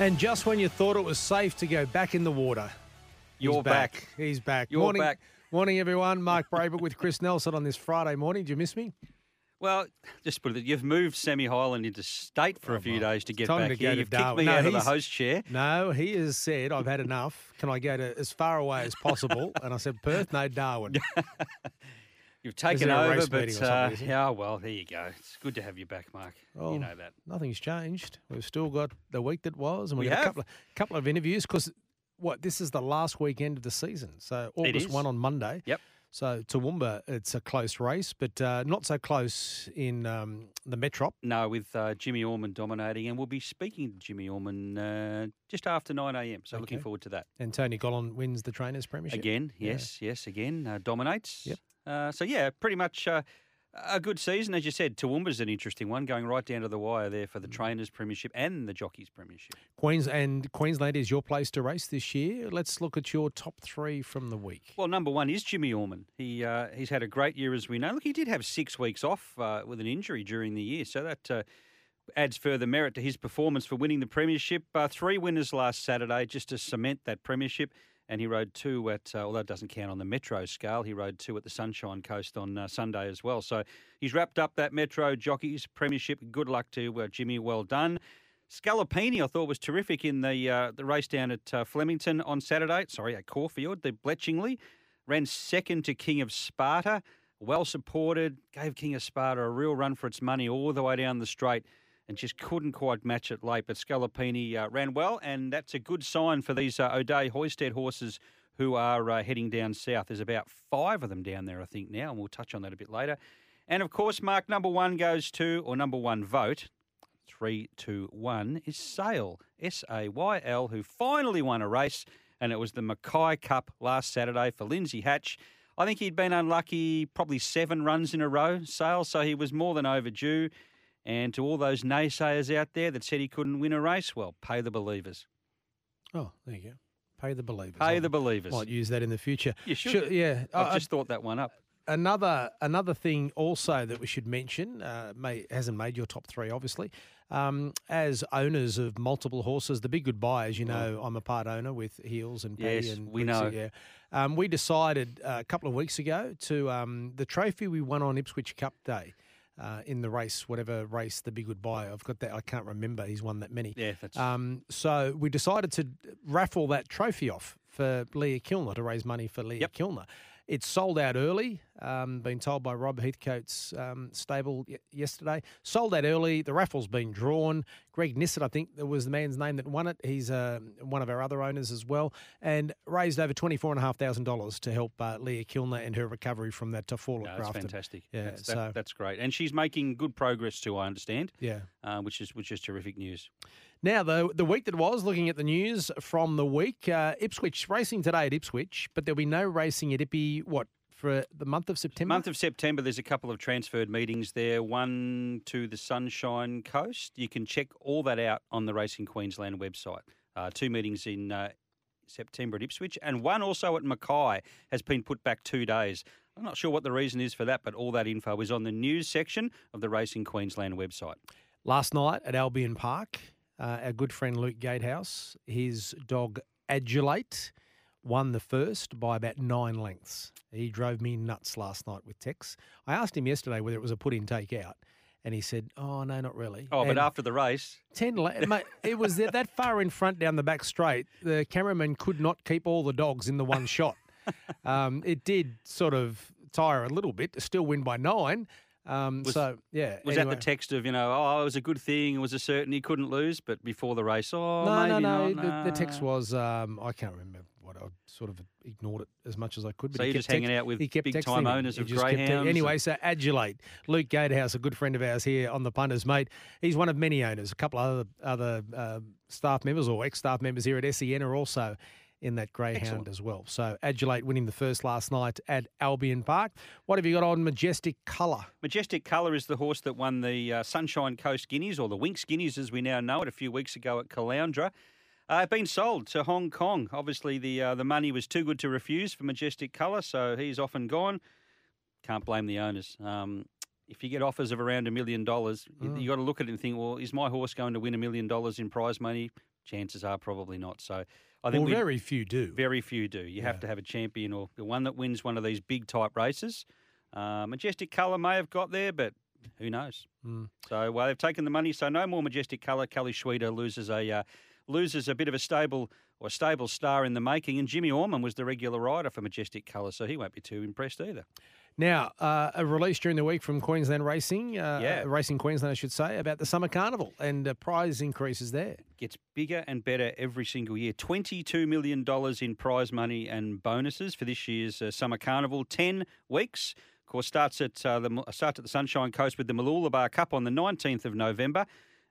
And just when you thought it was safe to go back in the water, You're back. He's back. You're morning, back. Morning, everyone. Mark Braybrook with Chris Nelson on this Friday morning. Did you miss me? Well, just put it. You've moved Sammy Highland into state for a oh, few days to get Oh, back to here. to You've kicked Darwin. me No, out of the host chair. No, he has said, I've had enough. Can I go to as far away as possible? And I said, Perth, no, Darwin. You've taken over, but uh, something, is it? yeah, well, there you go. It's good to have you back, Mark. Oh, you know that. Nothing's changed. We've still got the week that was, and We we've got a couple of, couple of interviews because what this is the last weekend of the season. So August one on Monday. Yep. So Toowoomba, it's a close race, but uh, not so close in um, the Metrop. No, with uh, Jimmy Orman dominating, and we'll be speaking to Jimmy Orman uh, just after 9 a.m. So looking forward to that. And Tony Gollan wins the Trainers Premiership. Again, Yeah. yes, yes, again, uh, dominates. Yep. Uh, so, yeah, pretty much uh, a good season. As you said, Toowoomba's an interesting one, going right down to the wire there for the Mm. Trainers Premiership and the Jockeys Premiership. Queens and Queensland is your place to race this year. Let's look at your top three from the week. Well, number one is Jimmy Orman. He uh, he's had a great year, as we know. Look, he did have six weeks off uh, with an injury during the year, so that uh, adds further merit to his performance for winning the premiership. Uh, three winners last Saturday, just to cement that premiership. And he rode two at, uh, although it doesn't count on the Metro scale, he rode two at the Sunshine Coast on uh, Sunday as well. So he's wrapped up that Metro Jockeys Premiership. Good luck to uh, Jimmy. Well done. Scalapini, I thought was terrific in the uh, the race down at uh, Flemington on Saturday. Sorry, at Caulfield, the Bletchingley ran second to King of Sparta. Well supported, gave King of Sparta a real run for its money all the way down the straight, and just couldn't quite match it late. But Scalapini uh, ran well, and that's a good sign for these uh, O'Day Hoisted horses who are uh, heading down south. There's about five of them down there, I think, now, and we'll touch on that a bit later. And of course, Mark, number one goes to, or number one vote, three, two, one, is Sale, S A Y L, who finally won a race, and it was the Mackay Cup last Saturday for Lindsay Hatch. I think he'd been unlucky probably seven runs in a row, Sale, so he was more than overdue. And to all those naysayers out there that said he couldn't win a race, well, pay the believers. Oh, there you go. Pay the believers. Pay I the believers. Might use that in the future. You should. Should- yeah. I've Uh, just thought that one up. another another thing also that we should mention uh, may, hasn't made your top three, obviously. Um, as owners of multiple horses, the big goodbye, as you know, I'm a part owner with Heels and Paddy Yes, and we Brixie, know. Yeah, um, we decided uh, a couple of weeks ago to um, the trophy we won on Ipswich Cup Day. Uh, in the race, whatever race, the big goodbye. I've got that. I can't remember. He's won that many. Yeah, that's Um, so we decided to raffle that trophy off for Leah Kilner to raise money for Leah Yep. Kilner. It's sold out early. Um, been told by Rob Heathcote's um, stable y- yesterday. Sold out early. The raffle's been drawn. Greg Nissett, I think, that was the man's name that won it. He's uh, one of our other owners as well, and raised over twenty four and a half thousand dollars to help uh, Leah Kilner and her recovery from that uh, fall no, at that's Grafton. fantastic. Yeah, that's, that- so- that's great. And she's making good progress too, I understand, Yeah. uh, which is which is terrific news. Now, the the week that was, looking at the news from the week, uh, Ipswich racing today at Ipswich, but there'll be no racing at Ippy. What for the month of September? Month of September, there's a couple of transferred meetings there. One to the Sunshine Coast. You can check all that out on the Racing Queensland website. Uh, two meetings in uh, September at Ipswich, and one also at Mackay has been put back two days. I'm not sure what the reason is for that, but all that info is on the news section of the Racing Queensland website. Last night at Albion Park, uh, our good friend Luke Gatehouse, his dog Adulate, won the first by about nine lengths. He drove me nuts last night with Tex. I asked him yesterday whether it was a put in take out, and he said, "Oh no, not really." Oh, but after the race, ten, la- mate, it was that, that far in front down the back straight. The cameraman could not keep all the dogs in the one shot. Um, it did sort of tire a little bit to still win by nine. Um, Was- so yeah, Was anyway. that the text of you know? Oh, it was a good thing. It was a certainty. Couldn't lose. But before the race, oh, no, no, no. not, The, the text was um, I can't remember what I sort of ignored it as much as I could. But So you're just hanging out with he kept big-time texting me. owners of kept greyhounds Anyway, so Adulate, Luke Gatehouse, a good friend of ours here on the punters, mate. He's one of many owners. A couple of other other uh, staff members or ex staff members here at SEN are also in that greyhound Excellent. as well. So Adulate winning the first last night at Albion Park. What have you got on Majestic Colour? Majestic Colour is the horse that won the uh, Sunshine Coast Guineas, or the Winx Guineas as we now know it, a few weeks ago at Caloundra. Uh, been sold to Hong Kong. Obviously, the uh, the money was too good to refuse for Majestic Colour, so he's off and gone. Can't blame the owners. Um, if you get offers of around a million dollars, you you got to look at it and think, well, is my horse going to win a million dollars in prize money? Chances are probably not. So I think Well, very few do. very few do. You have to have a champion or the one that wins one of these big type races. Uh, Majestic Colour may have got there, but who knows? Mm. So well, they've taken the money. So no more Majestic Colour. Kelly Schweida loses a uh, loses a bit of a stable or stable star in the making, and Jimmy Orman was the regular rider for Majestic Colour, so he won't be too impressed either. Now, uh, a release during the week from Queensland Racing, uh, Yeah. Racing Queensland, I should say, about the Summer Carnival and uh, prize increases there. Gets bigger and better every single year. Twenty-two million dollars in prize money and bonuses for this year's uh, summer carnival. Ten weeks. Of course, starts at uh, the starts at the Sunshine Coast with the Mooloolaba Cup on the nineteenth of November,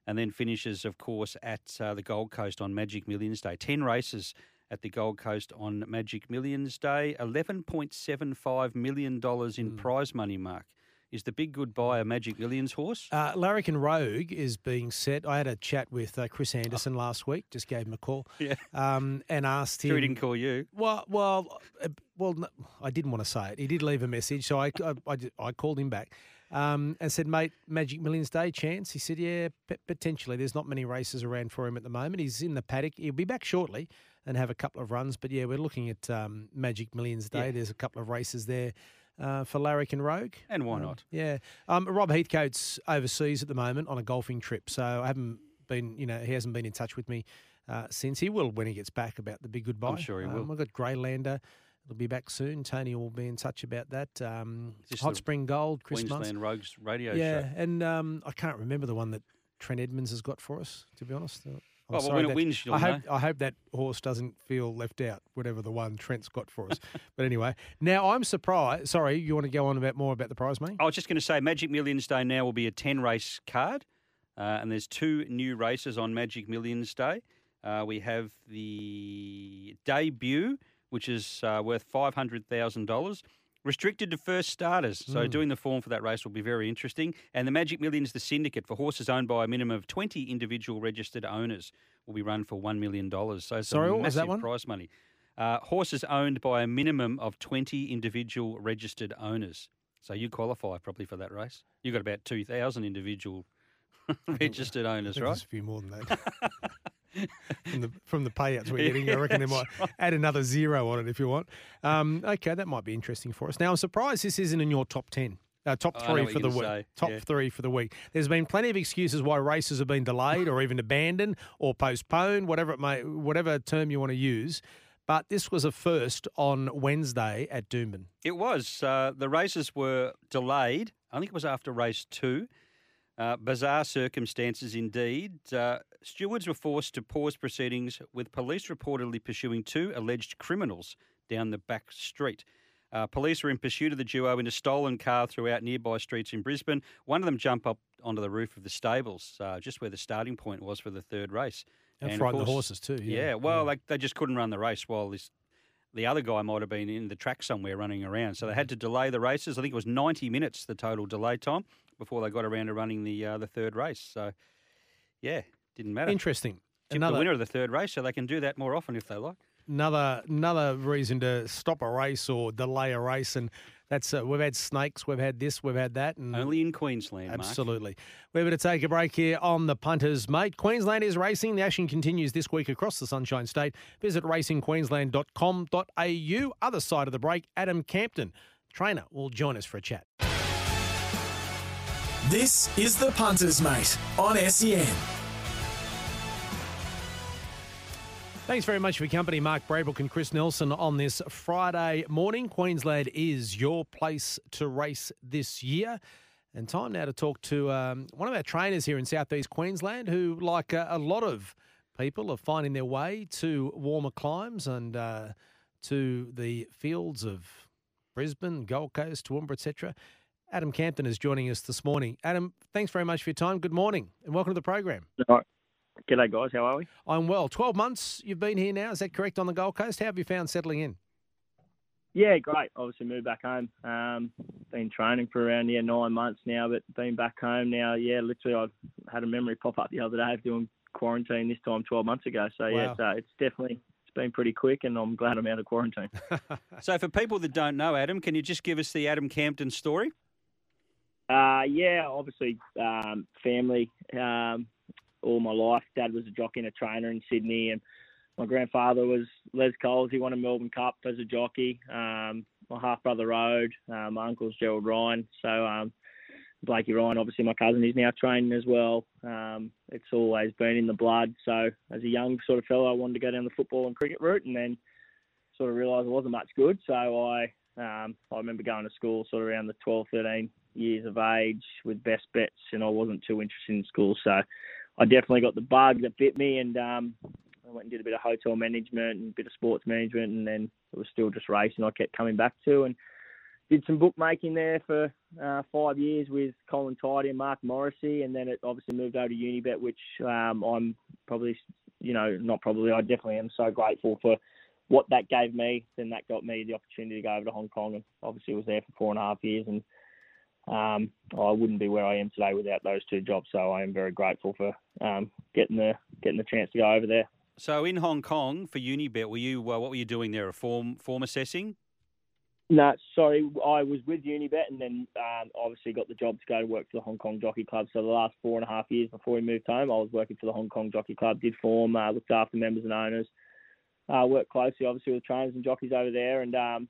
and then finishes, of course, at uh, the Gold Coast on Magic Millions Day. Ten races at the Gold Coast on Magic Millions Day. Eleven point seven five million dollars in prize money. Mark is the big goodbye a Magic Millions horse. Uh, Larrikin Rogue is being set. I had a chat with uh, Chris Anderson last week, just gave him a call Yeah. um, and asked him. Sure, he didn't call you. Well, well, uh, well. No, I didn't want to say it. He did leave a message, so I, I, I, I called him back um, and said, "Mate, Magic Millions Day chance." He said, "Yeah, p- potentially. There's not many races around for him at the moment. He's in the paddock. He'll be back shortly and have a couple of runs. But yeah, we're looking at um, Magic Millions Day. Yeah. There's a couple of races there." Uh, for Larrikin Rogue. And why Um, not? Yeah. Um, Rob Heathcote's overseas at the moment on a golfing trip, so I haven't been, you know, he hasn't been in touch with me uh, since. He will when he gets back about the big goodbye. sure he Um, will. We've got Greylander. It'll be back soon. Tony will be in touch about that. Um, Hot Spring Gold, Chris. Queensland Rogues radio Yeah, show. and um, I can't remember the one that Trent Edmonds has got for us, to be honest. Uh, I'm Well, sorry that- wins, I hope, know. I hope that horse doesn't feel left out, whatever the one Trent's got for us. but anyway, now I'm surprised. Sorry, you want to go on about more about the prize, money? I was just going to say, Magic Millions Day now will be a 10 race card, uh, and there's two new races on Magic Millions Day. Uh, we have the debut, which is uh, worth $500,000, restricted to first starters. So doing the form for that race will be very interesting. And the Magic Millions, the syndicate for horses owned by a minimum of 20 individual registered owners, will be run for $1 million. So Sorry, what was that one? prize money. Uh, horses owned by a minimum of 20 individual registered owners. So you qualify probably for that race. You've got about 2,000 individual registered owners, right? There's a few more than that. from the from the payouts we're getting, I reckon they might add another zero on it if you want. Um, okay, that might be interesting for us. Now, I'm surprised this isn't in your top ten. Uh, top three for the week. say, Top yeah. three for the week. There's been plenty of excuses why races have been delayed or even abandoned or postponed, whatever it may, whatever term you want to use. But this was a first on Wednesday at Doomben. It was. Uh, the races were delayed. I think it was after race two. Uh, bizarre circumstances indeed. Uh, stewards were forced to pause proceedings with police reportedly pursuing two alleged criminals down the back street. Uh, police were in pursuit of the duo in a stolen car throughout nearby streets in Brisbane. One of them jumped up onto the roof of the stables, uh, just where the starting point was for the third race. And of frightened the horses too. Yeah, Yeah, well, like they just couldn't run the race while this the other guy might have been in the track somewhere running around. So they had to delay the races. I think it was 90 minutes the total delay time before they got around to running the uh, the third race. So yeah, didn't matter. Interesting. Tipped the winner of the third race, so they can do that more often if they like. another another reason to stop a race or delay a race, and that's uh, we've had snakes, we've had this, we've had that, and Only in Queensland, Mark. absolutely. We're going to take a break here on the punters, mate. Queensland is racing. The action continues this week across the Sunshine State. Visit racingqueensland.com.au. Other side of the break, Adam Campton, trainer, will join us for a chat. This is the Punters, Mate, on SEN. Thanks very much for your company, Mark Braybrook and Chris Nelson, on this Friday morning. Queensland is your place to race this year. And time now to talk to um, one of our trainers here in southeast Queensland who, like uh, a lot of people, are finding their way to warmer climes and uh, to the fields of Brisbane, Gold Coast, Toowoomba, etc. Adam Campton is joining us this morning. Adam, thanks very much for your time. Good morning and welcome to the program. All right. G'day, guys. How are we? I'm well. 12 months you've been here now. Is that correct on the Gold Coast? How have you found settling in? Yeah, great. Obviously, moved back home. Um, been training for around yeah nine months now, but been back home now. Yeah, literally, I had a memory pop up the other day of doing quarantine this time 12 months ago. So yeah, it's, uh, it's definitely it's been pretty quick, and I'm glad I'm out of quarantine. so, for people that don't know Adam, can you just give us the Adam Campton story? Uh, yeah, obviously, um, family. Um, all my life. Dad was a jockey and a trainer in Sydney, and my grandfather was Les Coles. He won a Melbourne Cup as a jockey. Um, my half brother rode. Uh, my uncle's Gerald Ryan. So um, Blakey Ryan, obviously my cousin, is now training as well. Um, it's always been in the blood. So as a young sort of fellow, I wanted to go down the football and cricket route, and then sort of realised it wasn't much good. So I um, I remember going to school sort of around the 12, 13 years of age with best bets, and I wasn't too interested in school. So I definitely got the bug that bit me, and um, I went and did a bit of hotel management and a bit of sports management, and then it was still just racing. I kept coming back to, and did some bookmaking there for uh, five years with Colin Tidy and Mark Morrissey, and then it obviously moved over to Unibet, which um, I'm probably, you know, not probably, I definitely am so grateful for what that gave me. Then that got me the opportunity to go over to Hong Kong, and obviously was there for four and a half years, and um, I wouldn't be where I am today without those two jobs. So I am very grateful for um, getting the getting the chance to go over there. So in Hong Kong for Unibet, were you uh, what were you doing there? A form form assessing? No, sorry, I was with Unibet and then um, obviously got the job to go to work for the Hong Kong Jockey Club. So the last four and a half years before we moved home, I was working for the Hong Kong Jockey Club, did form, uh, looked after members and owners, uh, worked closely obviously with trainers and jockeys over there, and um,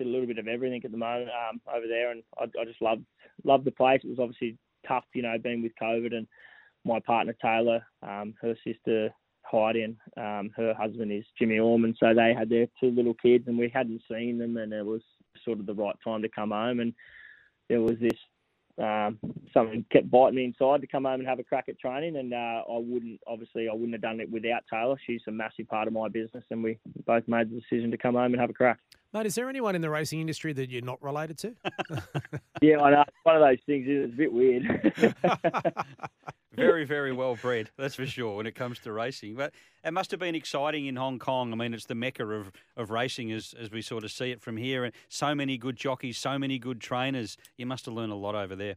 did a little bit of everything at the moment um, over there, and I, I just loved loved the place. It was obviously tough, you know, being with COVID, and my partner Taylor, um, her sister Heidi, and um, her husband is Jimmy Orman, so they had their two little kids, and we hadn't seen them, and it was sort of the right time to come home, and there was this um, something kept biting me inside to come home and have a crack at training. And uh, I wouldn't, obviously, I wouldn't have done it without Taylor. She's a massive part of my business, and we both made the decision to come home and have a crack. Mate, is there anyone in the racing industry that you're not related to? yeah, I know. It's One of those things it's a bit weird. very, very well bred, that's for sure, when it comes to racing. But it must have been exciting in Hong Kong. I mean, it's the mecca of, of racing as, as we sort of see it from here. And so many good jockeys, so many good trainers. You must have learned a lot over there.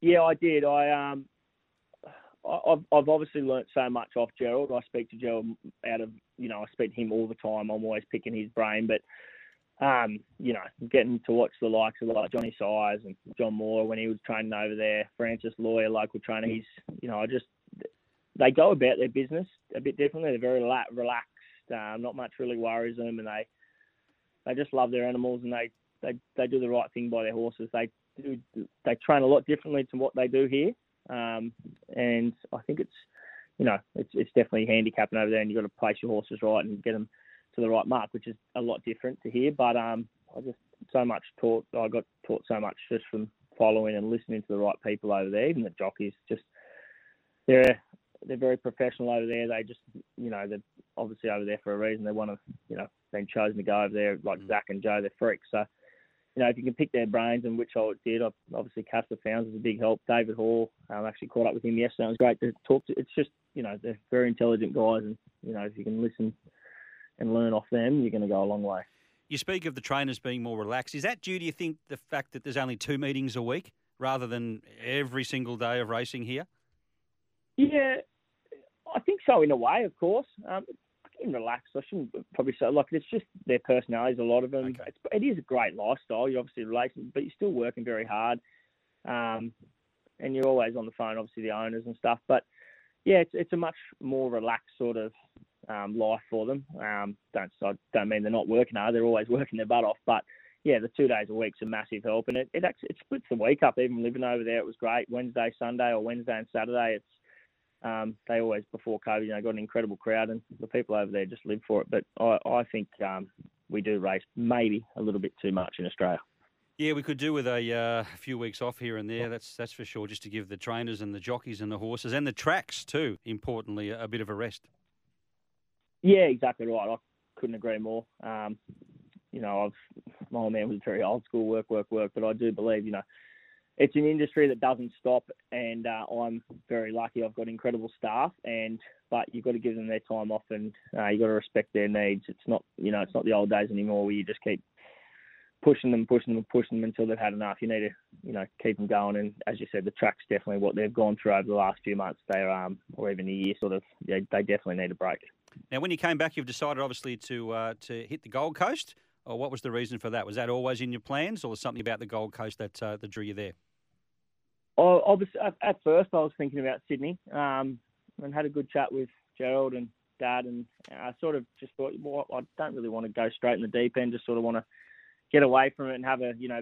Yeah, I did. I um, I've, I've obviously learnt so much off Gerald. I speak to Gerald out of, you know, I speak to him all the time. I'm always picking his brain, but, um, you know, getting to watch the likes of like Johnny Size and John Moore when he was training over there, Francis Lawyer, local trainer. He's, you know, I just, they go about their business a bit differently. They're very relaxed. Um, not much really worries them, and they, they just love their animals and they, they, they do the right thing by their horses. They do, they train a lot differently to what they do here. Um, and I think it's, you know, it's, it's definitely handicapping over there, and you've got to place your horses right and get them to the right mark, which is a lot different to here. But um, I just so much taught. I got taught so much just from following and listening to the right people over there. Even the jockeys, just they're they're very professional over there. They just, you know, they're obviously over there for a reason. They want to, you know, been chosen to go over there like mm. Zach and Joe. They're freaks. So you know, if you can pick their brains, and which I did, obviously Caspar Fownes is a big help. David Hall, I um, actually caught up with him yesterday. It was great to talk to. It's just, you know, they're very intelligent guys, and you know, if you can listen and learn off them, you're going to go a long way. You speak of the trainers being more relaxed. Is that due, do you think, the fact that there's only two meetings a week rather than every single day of racing here? Yeah, I think so in a way, of course. Um, relaxed. I shouldn't probably say like it's just their personalities. A lot of them. Okay. It's, it is a great lifestyle. You're obviously relaxing, but you're still working very hard, um, and you're always on the phone. Obviously the owners and stuff. But yeah, it's it's a much more relaxed sort of um, life for them. Um, don't I don't mean they're not working hard. They're always working their butt off. But yeah, the two days a week's a massive help, and it it, actually, it splits the week up. Even living over there, it was great. Wednesday, Sunday, or Wednesday and Saturday, it's Um, they always before COVID, you know, got an incredible crowd, and the people over there just live for it. But I, I think um, we do race maybe a little bit too much in Australia. Yeah, we could do with a uh, few weeks off here and there. That's that's for sure. Just to give the trainers and the jockeys and the horses and the tracks too, importantly, a, a bit of a rest. Yeah, exactly right. I couldn't agree more. Um, you know, I've my old man was very old school, work, work, work, but I do believe, you know, it's an industry that doesn't stop, and uh, I'm very lucky. I've got incredible staff, and but you've got to give them their time off, and uh, you've got to respect their needs. It's not, you know, it's not the old days anymore where you just keep pushing them, pushing them, pushing them until they've had enough. You need to, you know, keep them going. And as you said, the track's definitely what they've gone through over the last few months. They're, um, or even a year, sort of. Yeah, they definitely need a break. Now, when you came back, you've decided obviously to uh, to hit the Gold Coast. Or what was the reason for that? Was that always in your plans, or was something about the Gold Coast that uh, that drew you there? Oh, obviously, at first I was thinking about Sydney, um, and had a good chat with Gerald and Dad, and I sort of just thought, well, I don't really want to go straight in the deep end. Just sort of want to get away from it and have a, you know,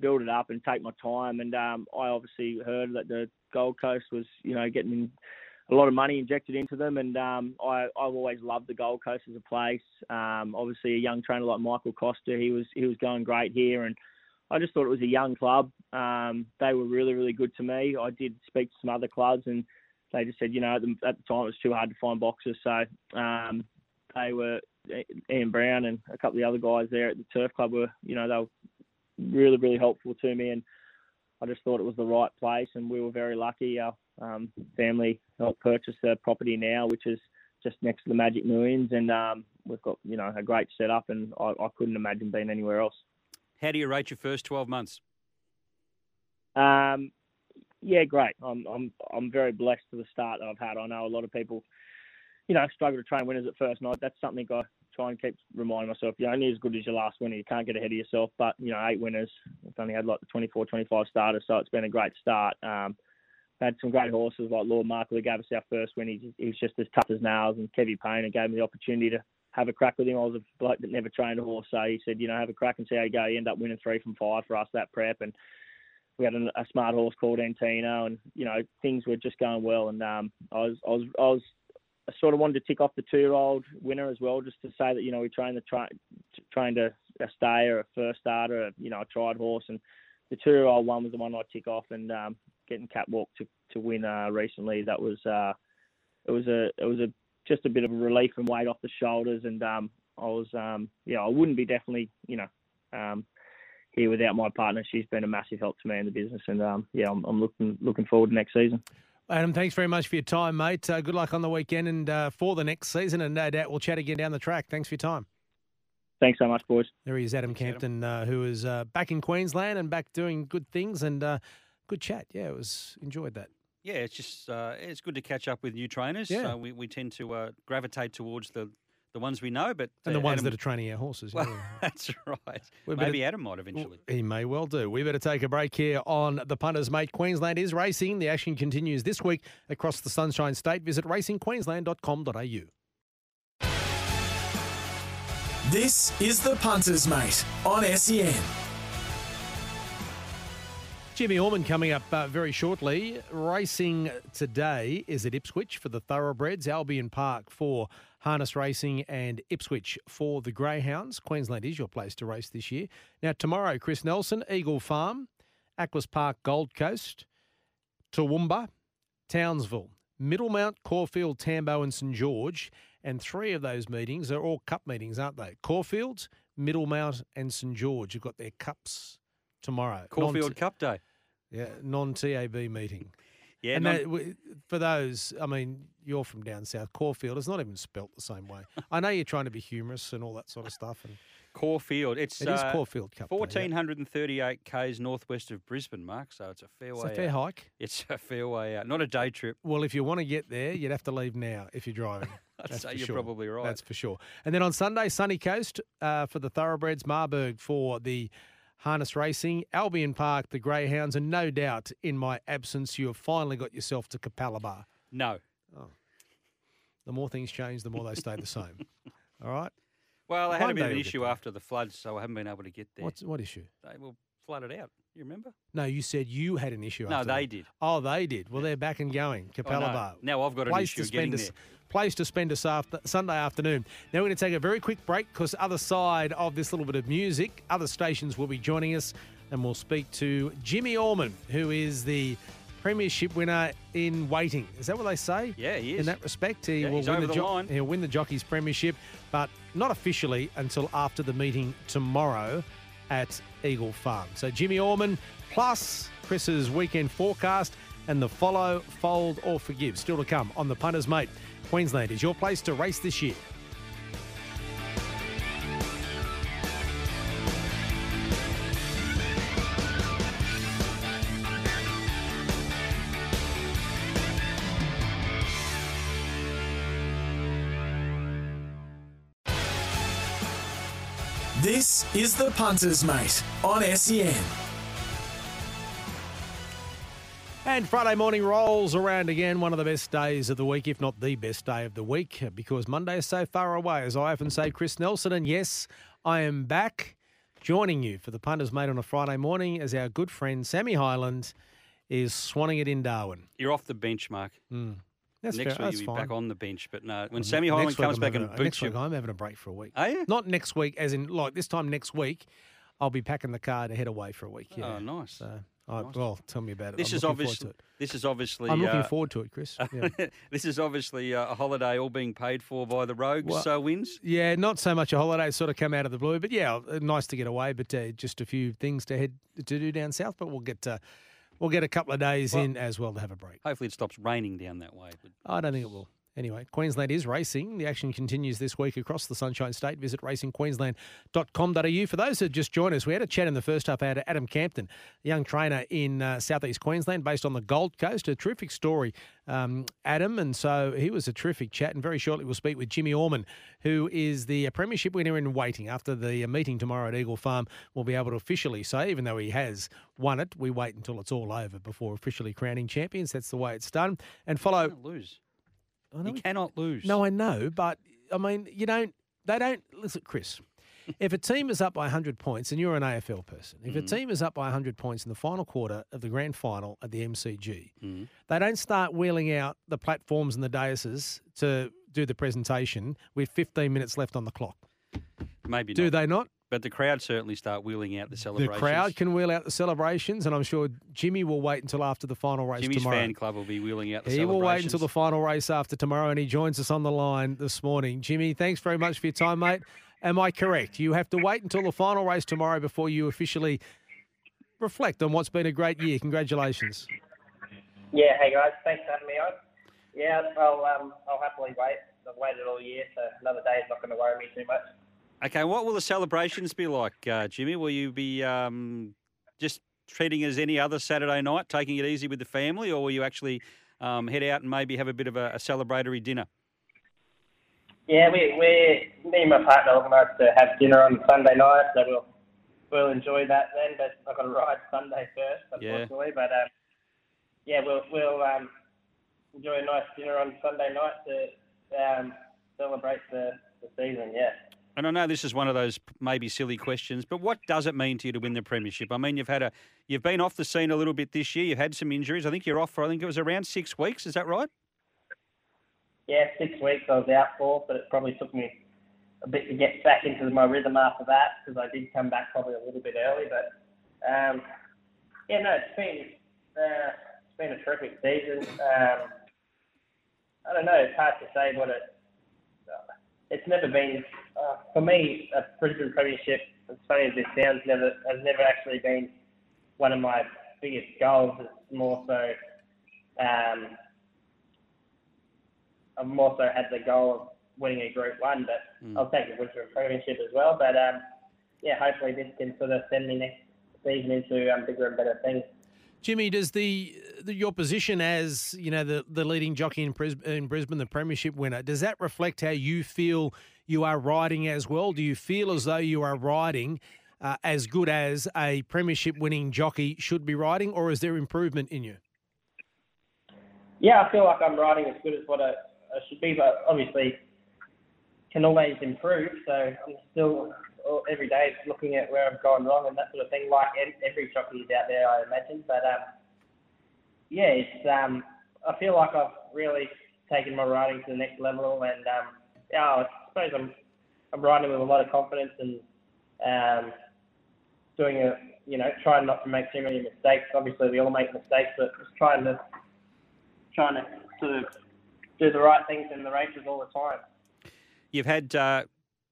build it up and take my time. And um, I obviously heard that the Gold Coast was, you know, getting a lot of money injected into them, and um, I, I've always loved the Gold Coast as a place. Um, obviously, a young trainer like Michael Costa, he was he was going great here, and I just thought it was a young club. Um, they were really really good to me. I did speak to some other clubs, and they just said, you know, at the, at the time it was too hard to find boxers, so um, they were Ian Brown and a couple of the other guys there at the Turf Club were, you know, they were really really helpful to me, and I just thought it was the right place, and we were very lucky. Our um, family helped purchase the property now, which is just next to the Magic Millions, and um, we've got you know a great setup, and I, I, couldn't imagine being anywhere else. How do you rate your first twelve months? Um, yeah, great. I'm I'm I'm very blessed for the start that I've had. I know a lot of people, you know, struggle to train winners at first, and that's something I try and keep reminding myself. You're only as good as your last winner. You can't get ahead of yourself. But you know, eight winners. We've only had like the 24, 25 starters, so it's been a great start. Um, had some great horses like Lord Markle who gave us our first win. He was just as tough as nails, and Kevy Payne who gave me the opportunity to have a crack with him. I was a bloke that never trained a horse, so he said, you know, have a crack and see how you go. He ended up winning three from five for us that prep, and we had a, a smart horse called Antino, and you know things were just going well. And um, I was I was I was I sort of wanted to tick off the two-year-old winner as well, just to say that you know we trained the tra- trained a, a stay or a first starter, you know, a tried horse, and the two-year-old one was the one I tick off, and um, getting catwalk to to win uh, recently. That was uh, it was a it was a just a bit of a relief and weight off the shoulders, and um, I was um, yeah I wouldn't be definitely you know um, here without my partner. She's been a massive help to me in the business, and um, yeah I'm, I'm looking looking forward to next season. Adam, thanks very much for your time, mate. Uh, good luck on the weekend and uh, for the next season, and no doubt we'll chat again down the track. Thanks for your time. Thanks so much, boys. There he is, Adam Thanks, Campton, uh, who is uh, back in Queensland and back doing good things and uh, good chat. Yeah, it was enjoyed that. Yeah, it's just uh, it's good to catch up with new trainers. Yeah. Uh, we, we tend to uh, gravitate towards the, the ones we know, but And the uh, ones Adam- that are training our horses. Well, yeah. that's right. We Maybe better- Adam might eventually. He may well do. We better take a break here on the punters, mate. Queensland is racing. The action continues this week across the Sunshine State. Visit racingqueensland.com.au. This is the Punters Mate on SEN. Jimmy Orman coming up uh, very shortly. Racing today is at Ipswich for the Thoroughbreds, Albion Park for harness racing, and Ipswich for the Greyhounds. Queensland is your place to race this year. Now, tomorrow, Chris Nelson, Eagle Farm, Aquis Park, Gold Coast, Toowoomba, Townsville, Middlemount, Caulfield, Tambo, and St George. And three of those meetings are all cup meetings, aren't they? Caulfield, Middlemount, and St George have got their cups tomorrow. Caulfield Non- Cup Day. yeah, non TAB meeting. Yeah, and non- that, for those, I mean, you're from down south. Caulfield is not even spelt the same way. I know you're trying to be humorous and all that sort of stuff, and Caulfield. It's it is uh, Caulfield Cup. Day, yeah. 1438 k's northwest of Brisbane, Mark. So it's a fair It's way. a fair out. hike. It's a fair way out. Not a day trip. Well, if you want to get there, you'd have to leave now if you're driving. I'd That's say you're sure. probably right. That's for sure. And then on Sunday, Sunny Coast uh, for the Thoroughbreds, Marburg for the harness racing, Albion Park, the Greyhounds, and no doubt in my absence, you have finally got yourself to Capalaba. no. Oh. The more things change, the more they stay the same. All right. Well, I had One a bit of an issue after the floods, so I haven't been able to get there. What's what issue? They were flooded out. You remember? No, you said you had an issue. No, they that. did. Oh, they did. Well, they're back and going. Know. Capalaba. Now I've got an place issue to getting spend there. a, place to spend us after Sunday afternoon. Now we're going to take a very quick break because other side of this little bit of music, other stations will be joining us, and we'll speak to Jimmy Orman, who is the premiership winner in waiting. Is that what they say? Yeah, he is. In that respect, he Yeah, will win the, the line. He'll win the jockeys premiership, but not officially until after the meeting tomorrow at Eagle Farm. So Jimmy Orman plus Chris's weekend forecast and the follow, fold or forgive still to come on the punters mate. Queensland is your place to race this year. Is the Punters Mate on SEN. And Friday morning rolls around again, one of the best days of the week, if not the best day of the week, because Monday is so far away. As I often say, Chris Nelson, and yes, I am back joining you for the punters mate on a Friday morning as our good friend Sammy Highland is swanning it in Darwin. You're off the bench, Mark. Hmm. That's next fair, week that's you'll be fine. back on the bench. But no, when Next Sammy week comes I'm back having and a- boots next you, week I'm having a break for a week. are you? Not next week, as in like this time next week, I'll be packing the car to head away for a week. Yeah. Oh, nice. So, I, well, tell me about it. This I'm is looking forward obviously to it. this is obviously I'm looking uh, forward to it, Chris. Yeah. this is obviously uh, a holiday all being paid for by the Rogues. Well- so wins. Yeah, not so much a holiday, sort of come out of the blue, but yeah, uh, nice to get away. But uh, just a few things to head to do down south. But we'll get uh, we'll get a couple of days Well- in as well to have a break. Hopefully, it stops raining down that way. But I don't think it will. Anyway, Queensland is racing. The action continues this week across the Sunshine State. Visit racingqueensland.com.au. For those who just joined us, we had a chat in the first half out to Adam Campton, a young trainer in uh, southeast Queensland based on the Gold Coast. A terrific story, um, Adam. And so he was a terrific chat. And very shortly, we'll speak with Jimmy Orman, who is the premiership winner in waiting. After the uh, meeting tomorrow at Eagle Farm, we'll be able to officially say, even though he has won it, we wait until it's all over before officially crowning champions. That's the way it's done. And follow. lose. I know You we- cannot lose. no, I know, but I mean, you don't. They don't listen, Chris. if a team is up by 100 points, and you're an AFL person, if a Mm. team is up by 100 points in the final quarter of the grand final at the MCG, Mm. they don't start wheeling out the platforms and the daises to do the presentation with 15 minutes left on the clock. maybe Do not. they not? But the crowd certainly start wheeling out the celebrations. The crowd can wheel out the celebrations, and I'm sure Jimmy will wait until after the final race Jimmy's tomorrow. fan club will be wheeling out the He will wait until the final race after tomorrow, and he joins us on the line this morning. Jimmy, thanks very much for your time, mate. Am I correct? You have to wait until the final race tomorrow before you officially reflect on what's been a great year. Congratulations. Yeah, hey guys, thanks for having me on. Yeah, I'll um, I'll happily wait. I've waited all year, so another day is not going to worry me too much. Okay, what will the celebrations be like, uh, Jimmy? Will you be um, just treating it as any other Saturday night, taking it easy with the family, or will you actually um, head out and maybe have a bit of a, a celebratory dinner? Yeah, we we me and my partner organised to have dinner on Sunday night, so we'll we'll enjoy that then. But I've got to ride Sunday first, Yeah. unfortunately. But um, yeah, we'll we'll um, enjoy a nice dinner on Sunday night to um, celebrate the, the season. Yeah. And I know this is one of those maybe silly questions, but what does it mean to you to win the premiership? I mean, you've had a, you've been off the scene a little bit this year. You've had some injuries. I think you're off for, I think it was around six weeks. Is that right? Yeah, six weeks I was out for, but it probably took me a bit to get back into my rhythm after that because I did come back probably a little bit early. But um, yeah, no, it's been uh, it's been a terrific season. Um, I don't know. It's hard to say what it. It's never been uh, for me a Brisbane Premiership. As funny as this sounds, never has never actually been one of my biggest goals. It's more so. Um, I've more so had the goal of winning a Group One, but I'll take the Brisbane Premiership as well. But um, yeah, hopefully this can sort of send me next season into um, bigger and better things. Jimmy, does the, the your position as you know the, the leading jockey in Brisbane, in Brisbane, the premiership winner, does that reflect how you feel you are riding as well? Do you feel as though you are riding uh, as good as a premiership winning jockey should be riding, or is there improvement in you? Yeah, I feel like I'm riding as good as what I, I should be, but obviously can always improve. So I'm still every day looking at where I've gone wrong and that sort of thing, like every jockey is out there, I imagine. But um, yeah, it's um, I feel like I've really taken my riding to the next level, and um, yeah, I suppose I'm I'm riding with a lot of confidence and um, doing a you know trying not to make too many mistakes. Obviously, we all make mistakes, but just trying to trying to sort of do the right things in the races all the time. You've had uh,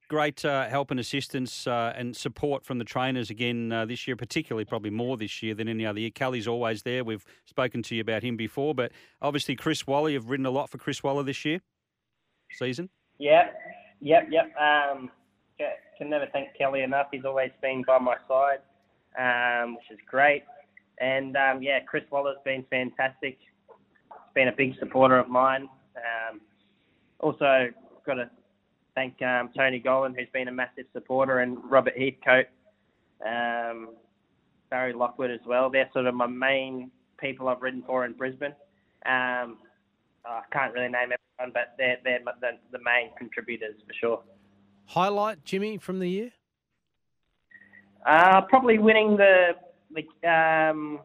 great uh, help and assistance uh, and support from the trainers again uh, this year, particularly probably more this year than any other year. Kelly's always there. We've spoken to you about him before, but obviously Chris Waller, you've ridden a lot for Chris Waller this year, season. Yeah, yep, yep. Um, can never thank Kelly enough. He's always been by my side, um, which is great. And um, yeah, Chris Waller's been fantastic. He's been a big supporter of mine. Um, also, got to thank um, Tony Gollan, who's been a massive supporter, and Robert Heathcote, um, Barry Lockwood as well. They're sort of my main people I've ridden for in Brisbane. Um, I can't really name everyone, but they're, they're the, the main contributors for sure. Highlight, Jimmy, from the year? Uh, probably winning the the um,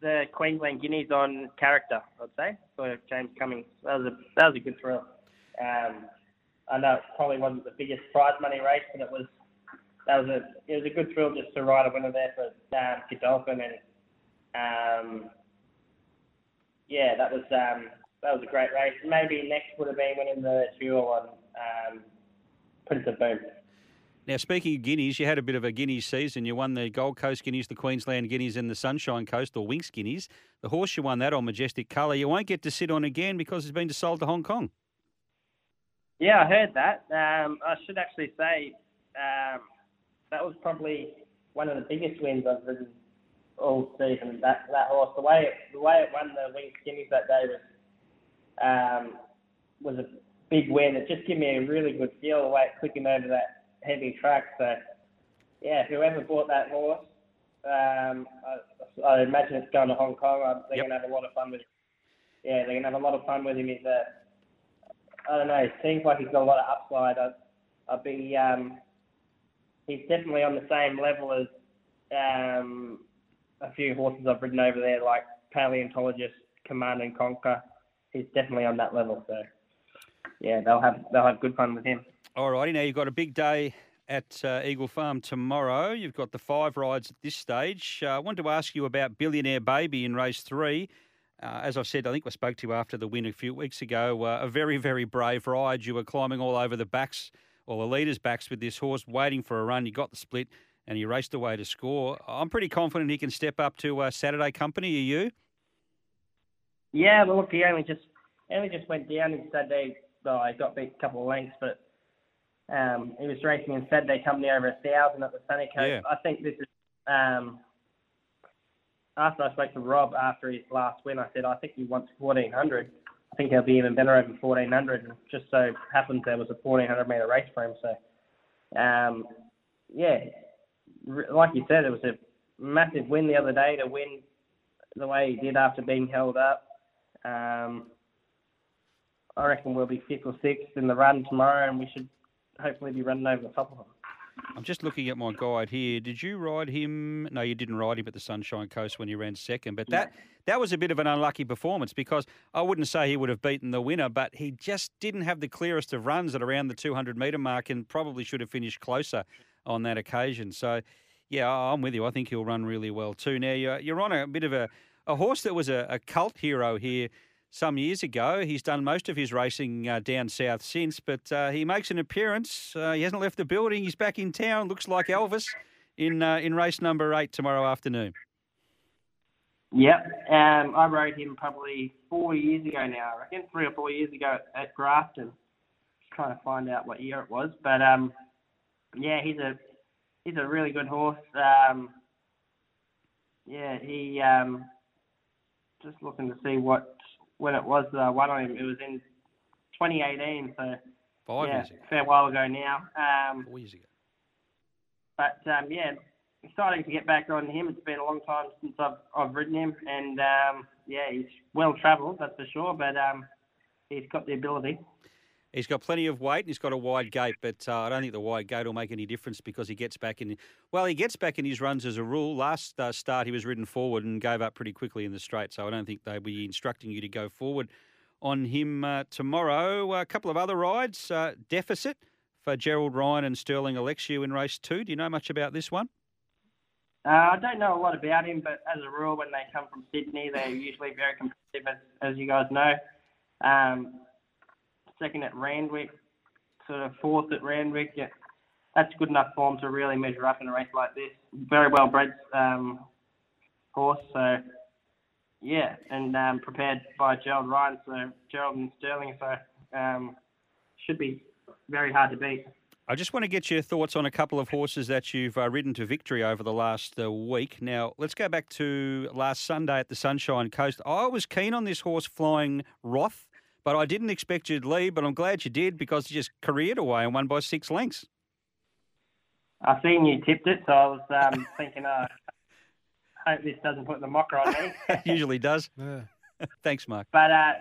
the Queensland Guineas on character, I'd say, for James Cummings. That was a that was a good thrill. Um, I know it probably wasn't the biggest prize money race, but it was that was a it was a good thrill just to ride a winner there for um, Godolphin and um, yeah, that was um, that was a great race. Maybe next would have been winning the duel on um, Prince of Boom. Now, speaking of Guineas, you had a bit of a Guineas season. You won the Gold Coast Guineas, the Queensland Guineas, and the Sunshine Coast or Winx Guineas. The horse you won that on Majestic Colour. You won't get to sit on again because it's been sold to Hong Kong. Yeah, I heard that. Um, I should actually say um, that was probably one of the biggest wins I've ridden all season. That that horse, the way it, the way it won the Winx Guineas that day was um, was a big win. It just gave me a really good feel the way it clicking over that heavy track. So yeah, whoever bought that horse, um, I, I imagine it's going to Hong Kong. They're yep. gonna have a lot of fun with. Yeah, they're gonna have a lot of fun with him. He's a I don't know. Seems like he's got a lot of upside. I'd, I'd be. Um, he's definitely on the same level as um, a few horses I've ridden over there, like Paleontologist, Command and Conquer. He's definitely on that level. So, yeah, they'll have they'll have good fun with him. All righty, now you've got a big day at uh, Eagle Farm tomorrow. You've got the five rides at this stage. Uh, I wanted to ask you about Billionaire Baby in race three. Uh, as I've said, I think we spoke to you after the win a few weeks ago. Uh, a very, very brave ride. You were climbing all over the backs, or the leaders' backs with this horse, waiting for a run. You got the split, and he raced away to score. I'm pretty confident he can step up to uh, Saturday company. Are you? Yeah, well, look, he only just only just went down in Saturday. Well, he got beat a couple of lengths, but um, he was racing in Saturday company over a thousand at the Sunny Coast. Yeah. I think this is um, after I spoke to Rob after his last win, I said I think he wants 1400. I think he'll be even better over 1400. And just so happens there was a 1400 meter race for him. So, um, yeah, like you said, it was a massive win the other day to win the way he did after being held up. Um, I reckon we'll be fifth or sixth in the run tomorrow, and we should hopefully be running over the top of them. I'm just looking at my guide here. Did you ride him? No, you didn't ride him at the Sunshine Coast when he ran second. But that that was a bit of an unlucky performance because I wouldn't say he would have beaten the winner, but he just didn't have the clearest of runs at around the 200 metre mark and probably should have finished closer on that occasion. So, yeah, I'm with you. I think he'll run really well too. Now you're you're on a bit of a a horse that was a, a cult hero here some years ago. He's done most of his racing uh, down south since, but uh, he makes an appearance. Uh, he hasn't left the building. He's back in town. Looks like Elvis in uh, in race number eight tomorrow afternoon. Yep, um, I rode him probably four years ago now. I reckon three or four years ago at, Grafton. Just trying to find out what year it was, but um, yeah, he's a he's a really good horse. Um, yeah, he um, just looking to see what when it was uh, one on him. It was in 2018, so five yeah, years ago. fair while ago now. Um, Four years ago. But um, yeah, exciting to get back on him. It's been a long time since I've I've ridden him, and um, yeah, he's well travelled, that's for sure. But um, he's got the ability. He's got plenty of weight and he's got a wide gate, but uh, I don't think the wide gate will make any difference because he gets back in. Well, he gets back in his runs as a rule. Last uh, start, he was ridden forward and gave up pretty quickly in the straight, so I don't think they'll be instructing you to go forward on him uh, tomorrow. A couple of other rides, uh, deficit for Gerald Ryan and Sterling Alexiou in race two. Do you know much about this one? Uh, I don't know a lot about him, but as a rule, when they come from Sydney, they're usually very competitive, as, as you guys know. Um, second at Randwick, sort of fourth at Randwick. Yeah, that's good enough form to really measure up in a race like this. Very well bred um, horse, so yeah, and um, prepared by Gerald Ryan, so Gerald and Sterling, so um, should be very hard to beat. I just want to get your thoughts on a couple of horses that you've uh, ridden to victory over the last uh, week. Now, let's go back to last Sunday at the Sunshine Coast. I was keen on this horse flying Roth, but I didn't expect you to leave, but I'm glad you did because you just careered away and won by six lengths. I seen you tipped it, so I was um, thinking, uh, hope this doesn't put the mocker on me. Usually does. Yeah. Thanks, Mark. But uh,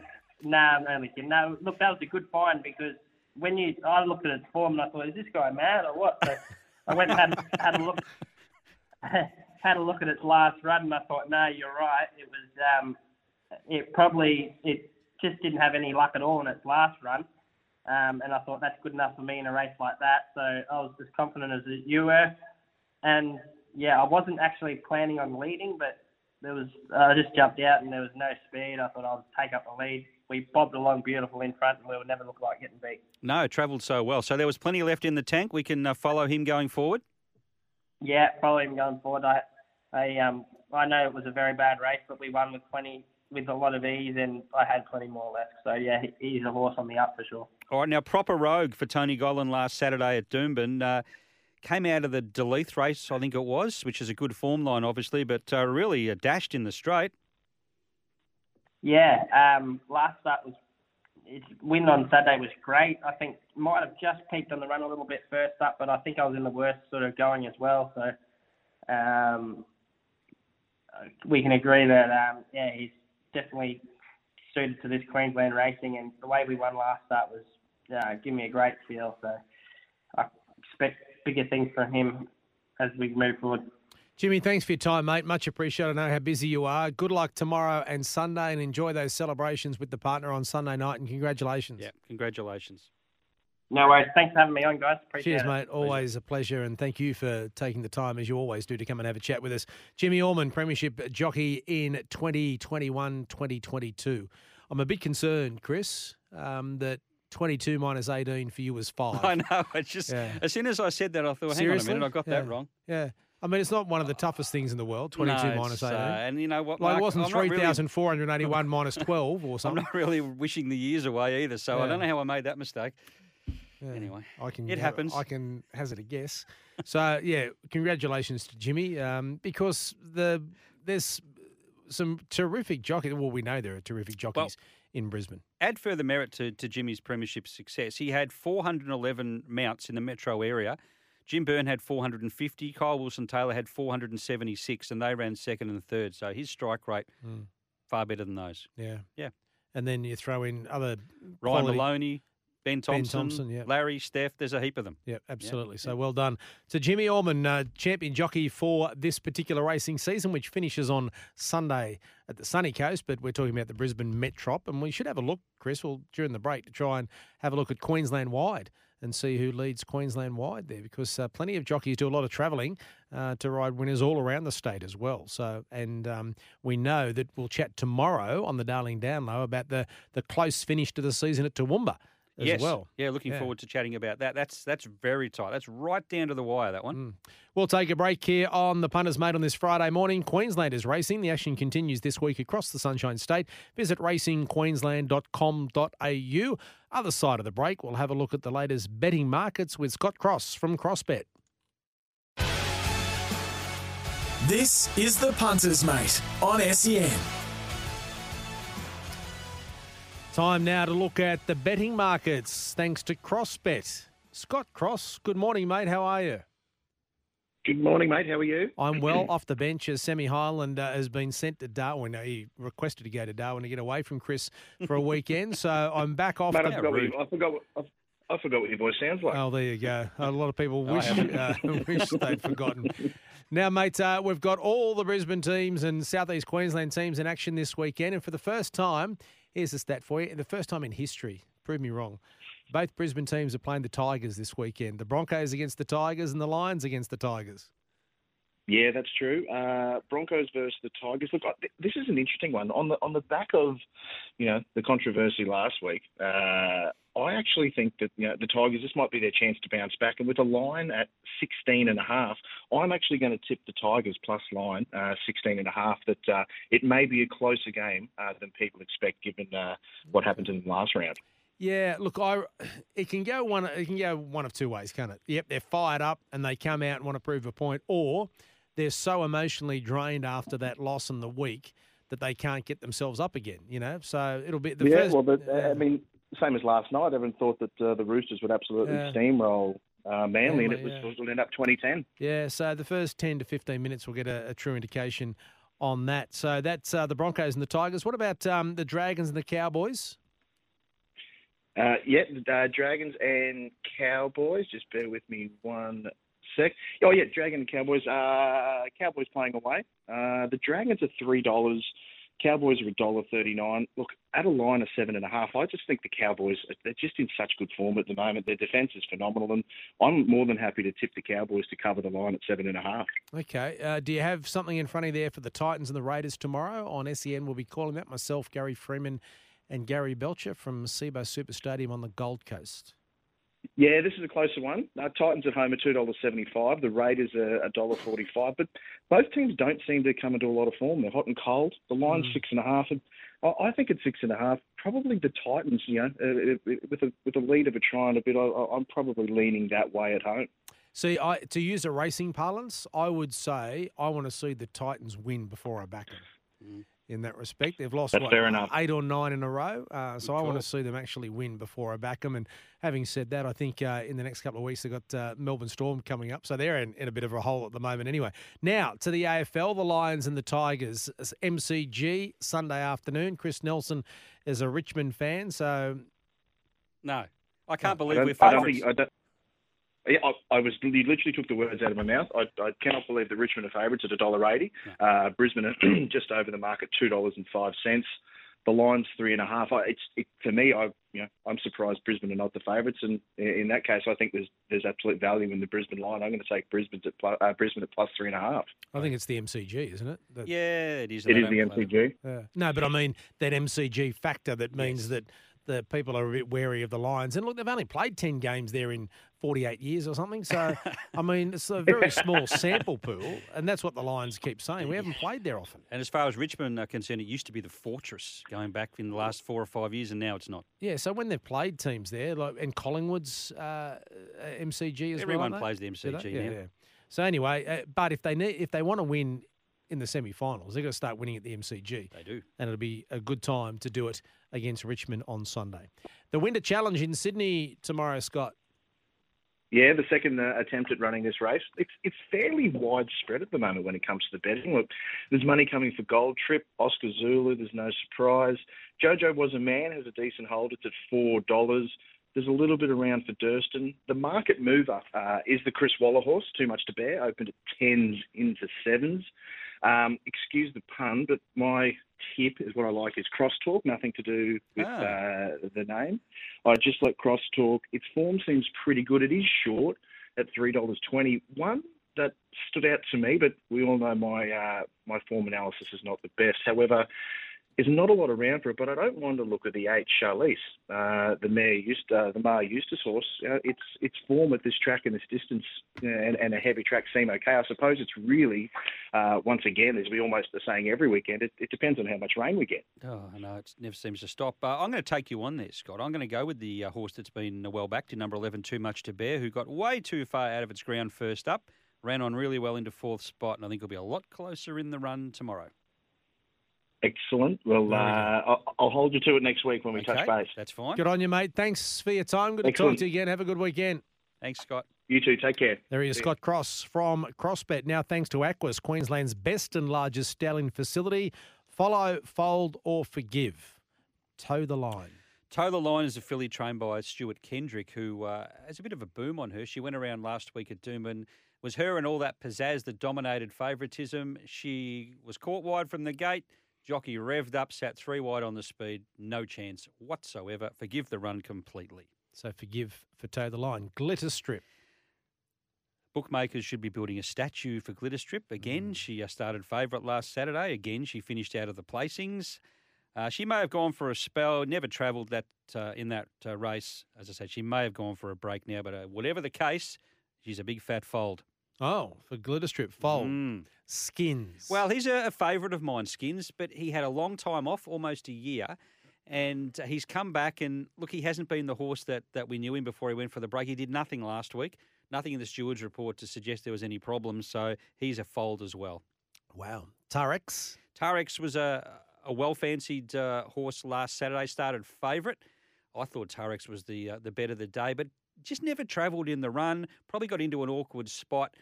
no, I'm only kidding. No, look, that was a good find because when you, I looked at its form and I thought, is this guy mad or what? So I went and had, had a look, had a look at its last run and I thought, no, you're right. It was, um, it probably, it just didn't have any luck at all in its last run. Um, and I thought that's good enough for me in a race like that. So I was as confident as you were. And yeah, I wasn't actually planning on leading, but there was I just jumped out and there was no speed. I thought I'd take up the lead. We bobbed along beautiful in front, and we would never look like getting beat. No, travelled so well. So there was plenty left in the tank. We can uh, follow him going forward. Yeah, follow him going forward. I, I um, I know it was a very bad race, but we won with plenty, with a lot of ease, and I had plenty more left. So yeah, he's a horse on the up for sure. All right, now proper rogue for Tony Gollan last Saturday at Doomben. Uh, came out of the Duluth race, I think it was, which is a good form line, obviously, but uh, really uh, dashed in the straight. Yeah, um, last start was its win on Saturday was great. I think might have just peaked on the run a little bit first up, but I think I was in the worst sort of going as well. So um, we can agree that um, yeah, he's definitely suited to this Queensland racing, and the way we won last start was uh, give me a great feel. So I expect bigger things from him as we move forward. Jimmy, thanks for your time, mate. Much appreciated. I know how busy you are. Good luck tomorrow and Sunday, and enjoy those celebrations with the partner on Sunday night. And congratulations. Yeah, congratulations. No worries. Thanks for having me on, guys. Appreciate Cheers, it. mate. Always a pleasure, and thank you for taking the time, as you always do, to come and have a chat with us. Jimmy Orman, Premiership jockey in 2021 2022. I'm a bit concerned, Chris, um, that 22 minus 18 for you was five. I know. It's just Yeah. as soon as I said that, I thought, hang Seriously? on a minute, I got Yeah. that wrong. Yeah. I mean, it's not one of the toughest things in the world, 22 No, 18. uh, and you know what? like, it wasn't I'm really- 3,481 minus 12 or something. I'm something. not really wishing the years away either, so I don't know how I made that mistake. Yeah. Anyway, I can. it happens. I can hazard a guess. so yeah, congratulations to Jimmy, um, because the there's some terrific jockeys. Well, we know there are terrific jockeys in Brisbane. Add further merit to, to Jimmy's premiership success. He had 411 mounts in the metro area. Jim Byrne had 450. Kyle Wilson Taylor had 476, and they ran second and third. So his strike rate Mm. far better than those. Yeah, Yeah. And then you throw in other Ryan quality- Maloney, Ben Thompson, Thompson, yeah. Larry, Steph. There's a heap of them. Yeah, absolutely. So well done to Jimmy Orman, uh, champion jockey for this particular racing season, which finishes on Sunday at the sunny coast. But we're talking about the Brisbane Metrop, and we should have a look, Chris, well, during the break to try and have a look at Queensland wide and see who leads Queensland wide there, because uh, plenty of jockeys do a lot of travelling uh, to ride winners all around the state as well. So, and um, we know that we'll chat tomorrow on the Darling Download about the the close finish to the season at Toowoomba as yes. well. Yeah, looking Yeah. forward to chatting about that. That's that's very tight. That's right down to the wire. That one. Mm. We'll take a break here on the Punters Mate on this Friday morning. Queensland is racing. The action continues this week across the Sunshine State. Visit racingqueensland.com.au. Other side of the break, we'll have a look at the latest betting markets with Scott Cross from CrossBet. This is the Punters Mate on SEN. Time now to look at the betting markets thanks to CrossBet. Scott Cross, good morning, mate. How are you? Good morning, mate. How are you? I'm well off the bench as Sammy Highland uh, has been sent to Darwin. He requested to go to Darwin to get away from Chris for a weekend. So I'm back off Mate, I the forgot, you, I forgot, what- I I forgot what your voice sounds like. Oh, there you go. A lot of people wish uh, wish they'd forgotten. Now, mate, uh, we've got all the Brisbane teams and Southeast Queensland teams in action this weekend, and for the first time, here's the stat for you: the first time in history. Prove me wrong. Both Brisbane teams are playing the Tigers this weekend. The Broncos against the Tigers and the Lions against the Tigers. Yeah, that's true. Uh, Broncos versus the Tigers. Look, this is an interesting one. On the on the back of, you know, the controversy last week, uh, I actually think that you know the Tigers. This might be their chance to bounce back. And with a line at 16 and a half, I'm actually going to tip the Tigers plus line uh, 16 and a half. That uh, it may be a closer game uh, than people expect, given uh, what happened in the last round. Yeah, look, I it can go one it can go one of two ways, can't it? Yep, they're fired up and they come out and want to prove a point, or they're so emotionally drained after that loss in the week that they can't get themselves up again. You know, so it'll be the yeah, first. well, but, uh, I mean, same as last night. Everyone thought that uh, the Roosters would absolutely Yeah. steamroll uh, Manly, and it was yeah. supposed to end up 2010. Yeah, so the first 10 to 15 minutes will get a, a true indication on that. So that's uh, the Broncos and the Tigers. What about um, the Dragons and the Cowboys? Uh, yeah, uh, Dragons and Cowboys. Just bear with me one sec. Oh yeah, Dragon and Cowboys. Uh, Cowboys playing away. Uh, the Dragons are three dollars. Cowboys are a dollar thirty nine. Look, at a line of seven and a half, I just think the Cowboys they're just in such good form at the moment. Their defence is phenomenal, and I'm more than happy to tip the Cowboys to cover the line at seven and a half. Okay. Uh, do you have something in front of you there for the Titans and the Raiders tomorrow on SEN? We'll be calling that myself, Gary Freeman, and Gary Belcher from Cbus Super Stadium on the Gold Coast. Yeah, this is a closer one. Uh, Titans at home are two dollars seventy-five. The Raiders are a dollar forty-five. But both teams don't seem to come into a lot of form. They're hot and cold. The line's six and a half. And I I think at six and a half, probably the Titans. You know, uh, with a with a lead of a try and a bit, I, I'm probably leaning that way at home. See, I, to use a racing parlance, I would say I want to see the Titans win before I back them. In that respect, they've lost That's what, fair enough. eight or nine in a row. Uh, so I want to see them actually win before I back them. And having said that, I think uh, in the next couple of weeks they've got uh, Melbourne Storm coming up, so they're in, in a bit of a hole at the moment. Anyway, now to the AFL, the Lions and the Tigers. It's MCG Sunday afternoon. Chris Nelson is a Richmond fan, so No, I can't I believe don't, we're I don't favourites. think. I don't, yeah, I, I was you literally took the words out of my mouth. I, I cannot believe that Richmond are favourites at a dollar eighty. Uh, Brisbane are just over the market, two dollars and five cents. The line's three and a half. I, it's it, for me. I you know I'm surprised Brisbane are not the favourites, and in, in that case, I think there's there's absolute value in the Brisbane line. I'm going to take Brisbane at plus, uh, Brisbane at plus three and a half. I think it's the MCG, isn't it? That- Yeah, it is. It is the don't play them. MCG. Yeah. No, but I mean that MCG factor that means that the people are a bit wary of the Lions. And look, they've only played 10 games there in 48 years or something. So, I mean, it's a very small sample pool. And that's what the Lions keep saying. We haven't played there often. And as far as Richmond are concerned, it used to be the fortress going back in the last four or five years, and now it's not. Yeah, so when they've played teams there, like and Collingwood's uh, uh, MCG as Everyone well. plays the? MCG yeah, now. yeah. So anyway, uh, but if they need, if they want to win in the semi-finals, they've got to start winning at the MCG. They do. and it'll be a good time to do it against Richmond on Sunday. The Winter Challenge in Sydney tomorrow, Scott. Yeah, the second uh, attempt at running this race. It's it's fairly widespread at the moment when it comes to the betting. Look, there's money coming for Gold Trip, Oscar Zulu. There's no surprise. Jojo was a man has a decent hold. It's at four dollars. There's a little bit around for Durston. The market mover uh, is the Chris Waller horse. Too much to bear. Opened at tens into sevens. Um, excuse the pun, but my tip is what I like is crosstalk. Nothing to do with Ah. uh, the name. I just like crosstalk. Its form seems pretty good. It is short at three dollars twenty. One that stood out to me, but we all know my uh, my form analysis is not the best. However, there's not a lot around for it, but I don't want to look at the eight Charlize, uh, the mare used uh, the Maher Eustace horse. Uh, its its form at this track and this distance and, and a heavy track seem okay. I suppose it's really uh, once again, as we almost are saying every weekend, it, it depends on how much rain we get. Oh, no, it never seems to stop. Uh, I'm going to take you on there, Scott. I'm going to go with the uh, horse that's been well backed in number 11, Too Much to Bear, who got way too far out of its ground first up, ran on really well into fourth spot, and I think it'll be a lot closer in the run tomorrow. Excellent. Well, uh, I'll, I'll hold you to it next week when we touch base. That's fine. Good on you, mate. Thanks for your time. Good to talk to you again. Have a good weekend. Thanks, Scott. You too. Take care. There he is, See ya. Scott Cross from CrossBet. Now, thanks to Aquis, Queensland's best and largest stallion facility. Follow, fold, or forgive. Toe the line. Toe the Line is a filly trained by Stuart Kendrick, who uh, has a bit of a boom on her. She went around last week at Doomben. Was her and all that pizzazz that dominated favouritism. She was caught wide from the gate. Jockey revved up, sat three wide on the speed. No chance whatsoever. Forgive the run completely. So forgive for toe the line. Glitter strip. Bookmakers should be building a statue for Glitter Strip. Again, she uh, started favourite last Saturday. Again, she finished out of the placings. Uh, she may have gone for a spell, never travelled that uh, in that uh, race. As I said, she may have gone for a break now, but uh, whatever the case, she's a big fat fold. Oh, for glitter strip fold. Mm. Skins. Well, he's a, a favourite of mine, Skins, but he had a long time off, almost a year. And he's come back, and look, he hasn't been the horse that, that we knew him before he went for the break. He did nothing last week, nothing in the steward's report to suggest there was any problems. So he's a fold as well. Wow. Tarex. Tarex was a, a well fancied uh, horse last Saturday, started favourite. I thought Tarex was the uh, the bet of the day, but just never travelled in the run. Probably got into an awkward spot.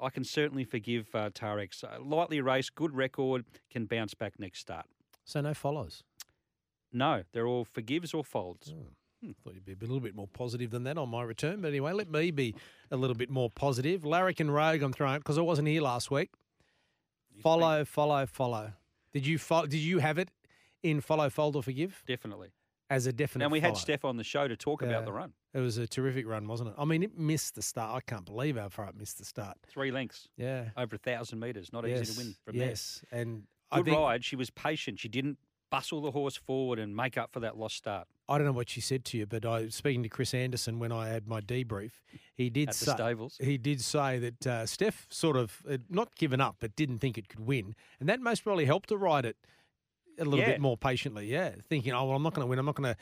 I can certainly forgive uh, Tarex. Uh, lightly raced, good record, can bounce back next start. So no follows. No, they're all forgives or folds. Hmm, thought you'd be a little bit more positive than that on my return. But anyway, let me be a little bit more positive. Larrikin Rogue, I'm throwing because I wasn't here last week. Follow, follow, follow. Did you fo- Did you have it in follow, fold, or forgive Definitely. As a definite? And we had follow? Steph on the show to talk Yeah. about the run. It was a terrific run, wasn't it? I mean, it missed the start. I can't believe how far it missed the start. Three lengths, Yeah. over a thousand metres. Not yes. easy to win from there. yes. And I Good think ride. She was patient. She didn't bustle the horse forward and make up for that lost start I don't know what she said to you, but I speaking to Chris Anderson when I had my debrief, he did at the say stables. he did say that uh, Steph sort of uh, not given up, but didn't think it could win, and that most probably helped her ride it a little Yeah. bit more patiently. Yeah, thinking, oh well, I'm not going to win. I'm not going to,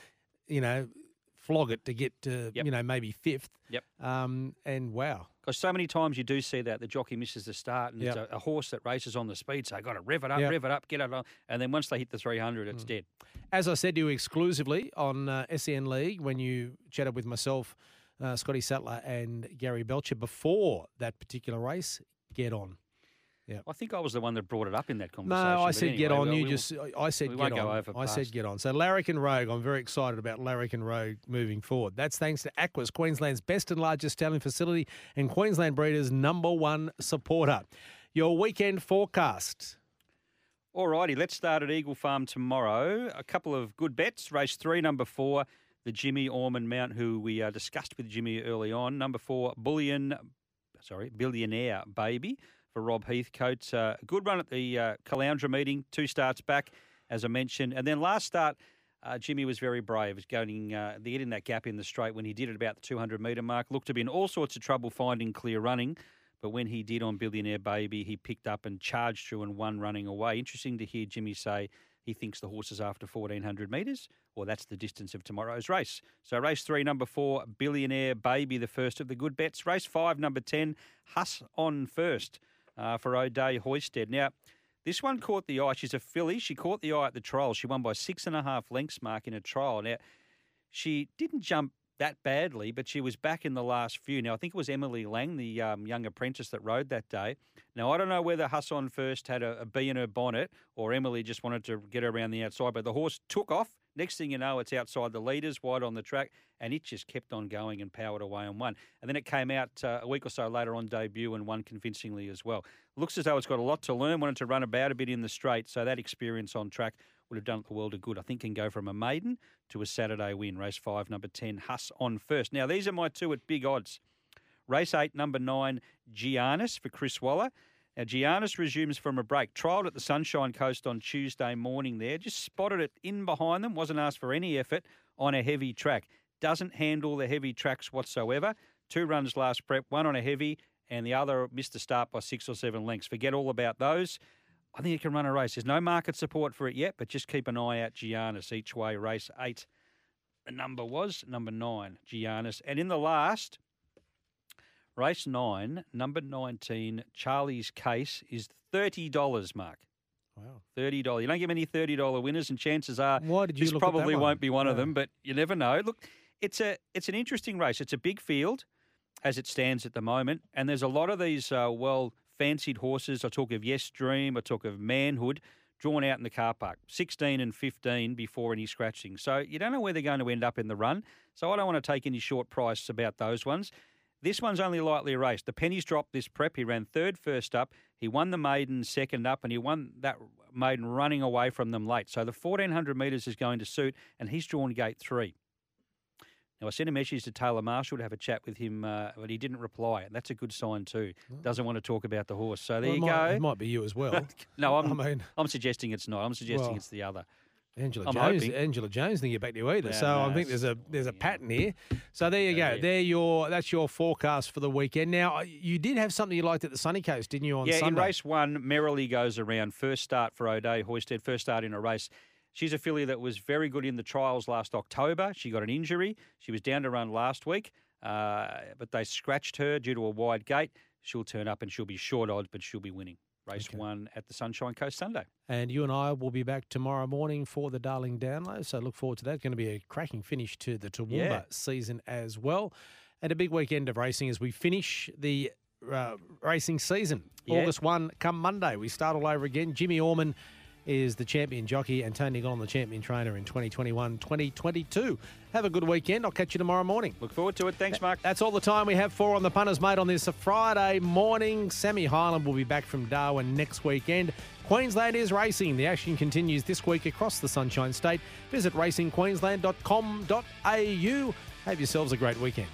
you know, flog it to get to Yep. you know maybe fifth. Yep. Um, and wow, Because so many times you do see that the jockey misses the start, and it's a, a horse that races on the speed, so I got to rev it up, Yep. rev it up, get it on, and then once they hit the 300, it's Mm. dead. as I said to you exclusively on uh, SEN League when you chatted with myself, uh, Scotty Sattler, and Gary Belcher before that particular race, get on. I think I was the one that brought it up in that conversation. No. I said get on. well, You we'll- just, I- said get on. I said get on. So Larrikin Rogue, I'm very excited about Larrikin Rogue moving forward. That's thanks to Aquis, Queensland's best and largest stallion facility and Queensland breeders' number one supporter. Your weekend forecast. All righty, let's start at Eagle Farm tomorrow. A couple of good bets. Race three, number four, the Jimmy Orman Mount, who we uh, discussed with Jimmy early on. Number four, Bullion, sorry, Billionaire Baby for Rob Heathcote. Uh, good run at the uh, Caloundra meeting, two starts back, as I mentioned. And then last start, uh, Jimmy was very brave. Was going uh, the getting that gap in the straight when he did at about the 200 metre mark. Looked to be in all sorts of trouble finding clear running. But when he did on Billionaire Baby, he picked up and charged through and won running away. Interesting to hear Jimmy say he thinks the horse is after 1400 metres, or that's the distance of tomorrow's race. So, race three, number four, Billionaire Baby, the first of the good bets. Race five, number 10, Huss on first uh, for O'Day Hoisted. Now, this one caught the eye. She's a filly. She caught the eye at the trial. She won by six and a half lengths mark in a trial. Now, she didn't jump that badly, but she was back in the last few. Now, I think it was Emily Lang, the um, young apprentice that rode that day. Now, I don't know whether Hassan first had a, a bee in her bonnet or Emily just wanted to get her around the outside, but the horse took off. Next thing you know, it's outside the leaders, wide on the track, and it just kept on going and powered away on one. And then it came out uh, a week or so later on debut and won convincingly as well. Looks as though it's got a lot to learn, wanted to run about a bit in the straight, so that experience on track would have done the world of good. I think can go from a maiden to a Saturday win. Race five, number 10, Huss on first. Now, these are my two at big odds. Race eight, number nine, Giannis for Chris Waller. Now, Giannis resumes from a break. Trialled at the Sunshine Coast on Tuesday morning there. Just spotted it in behind them. Wasn't asked for any effort on a heavy track. Doesn't handle the heavy tracks whatsoever. Two runs last prep, one on a heavy, and the other missed the start by six or seven lengths. Forget all about those. I think it can run a race. There's no market support for it yet, but just keep an eye out Giannis each way. Race eight. The number was number nine, Giannis. And in the last, race nine, number 19, Charlie's Case is $30, Mark. Wow. $30. You don't get many $30 winners, and chances are Why did you this look at that probably won't be one of them, but you never know. Look, it's a it's an interesting race. It's a big field as it stands at the moment, and there's a lot of these uh, well fancied horses. I talk of Yes Dream, I talk of Manhood, drawn out in the car park, 16 and 15 before any scratching. So you don't know where they're going to end up in the run. So I don't want to take any short price about those ones. This one's only lightly raced. The pennies dropped this prep. He ran third first up. He won the maiden second up, and he won that maiden running away from them late. So the 1400 metres is going to suit, and he's drawn gate three. Now, I sent a message to Taylor Marshall to have a chat with him, uh, but he didn't reply. And that's a good sign, too. Doesn't want to talk about the horse. So there Well, you might, go. It might be you as well. no, I'm, I mean, I'm suggesting it's not. I'm suggesting Well, it's the other. Angela I'm Jones. hoping. Angela Jones didn't get back to you either. Yeah, so no, I think there's a there's a pattern here. So there you go. There your that's your forecast for the weekend. Now you did have something you liked at the Sunny Coast, didn't you? On yeah, Sunday. in race one, Merrily goes around. First start for O'Day Hoisted, first start in a race. She's a filly that was very good in the trials last October. She got an injury. She was down to run last week, uh, but they scratched her due to a wide gate. She'll turn up and she'll be short odds, but she'll be winning. Race one at the Sunshine Coast Sunday. And you and I will be back tomorrow morning for the Darling Download. So look forward to that. Going to be a cracking finish to the Toowoomba Yeah. season as well. And a big weekend of racing as we finish the uh, racing season. Yeah. August 1 come Monday. We start all over again. Jimmy Orman is the champion jockey and Tony Gollan the champion trainer in 2021 2022. Have a good weekend. I'll catch you tomorrow morning. Look forward to it. Thanks, Mark. That's all the time we have for on the punters, mate, on this Friday morning. Sammy Highland will be back from Darwin next weekend. Queensland is racing. The action continues this week across the Sunshine State. Visit racingqueensland.com.au. Have yourselves a great weekend.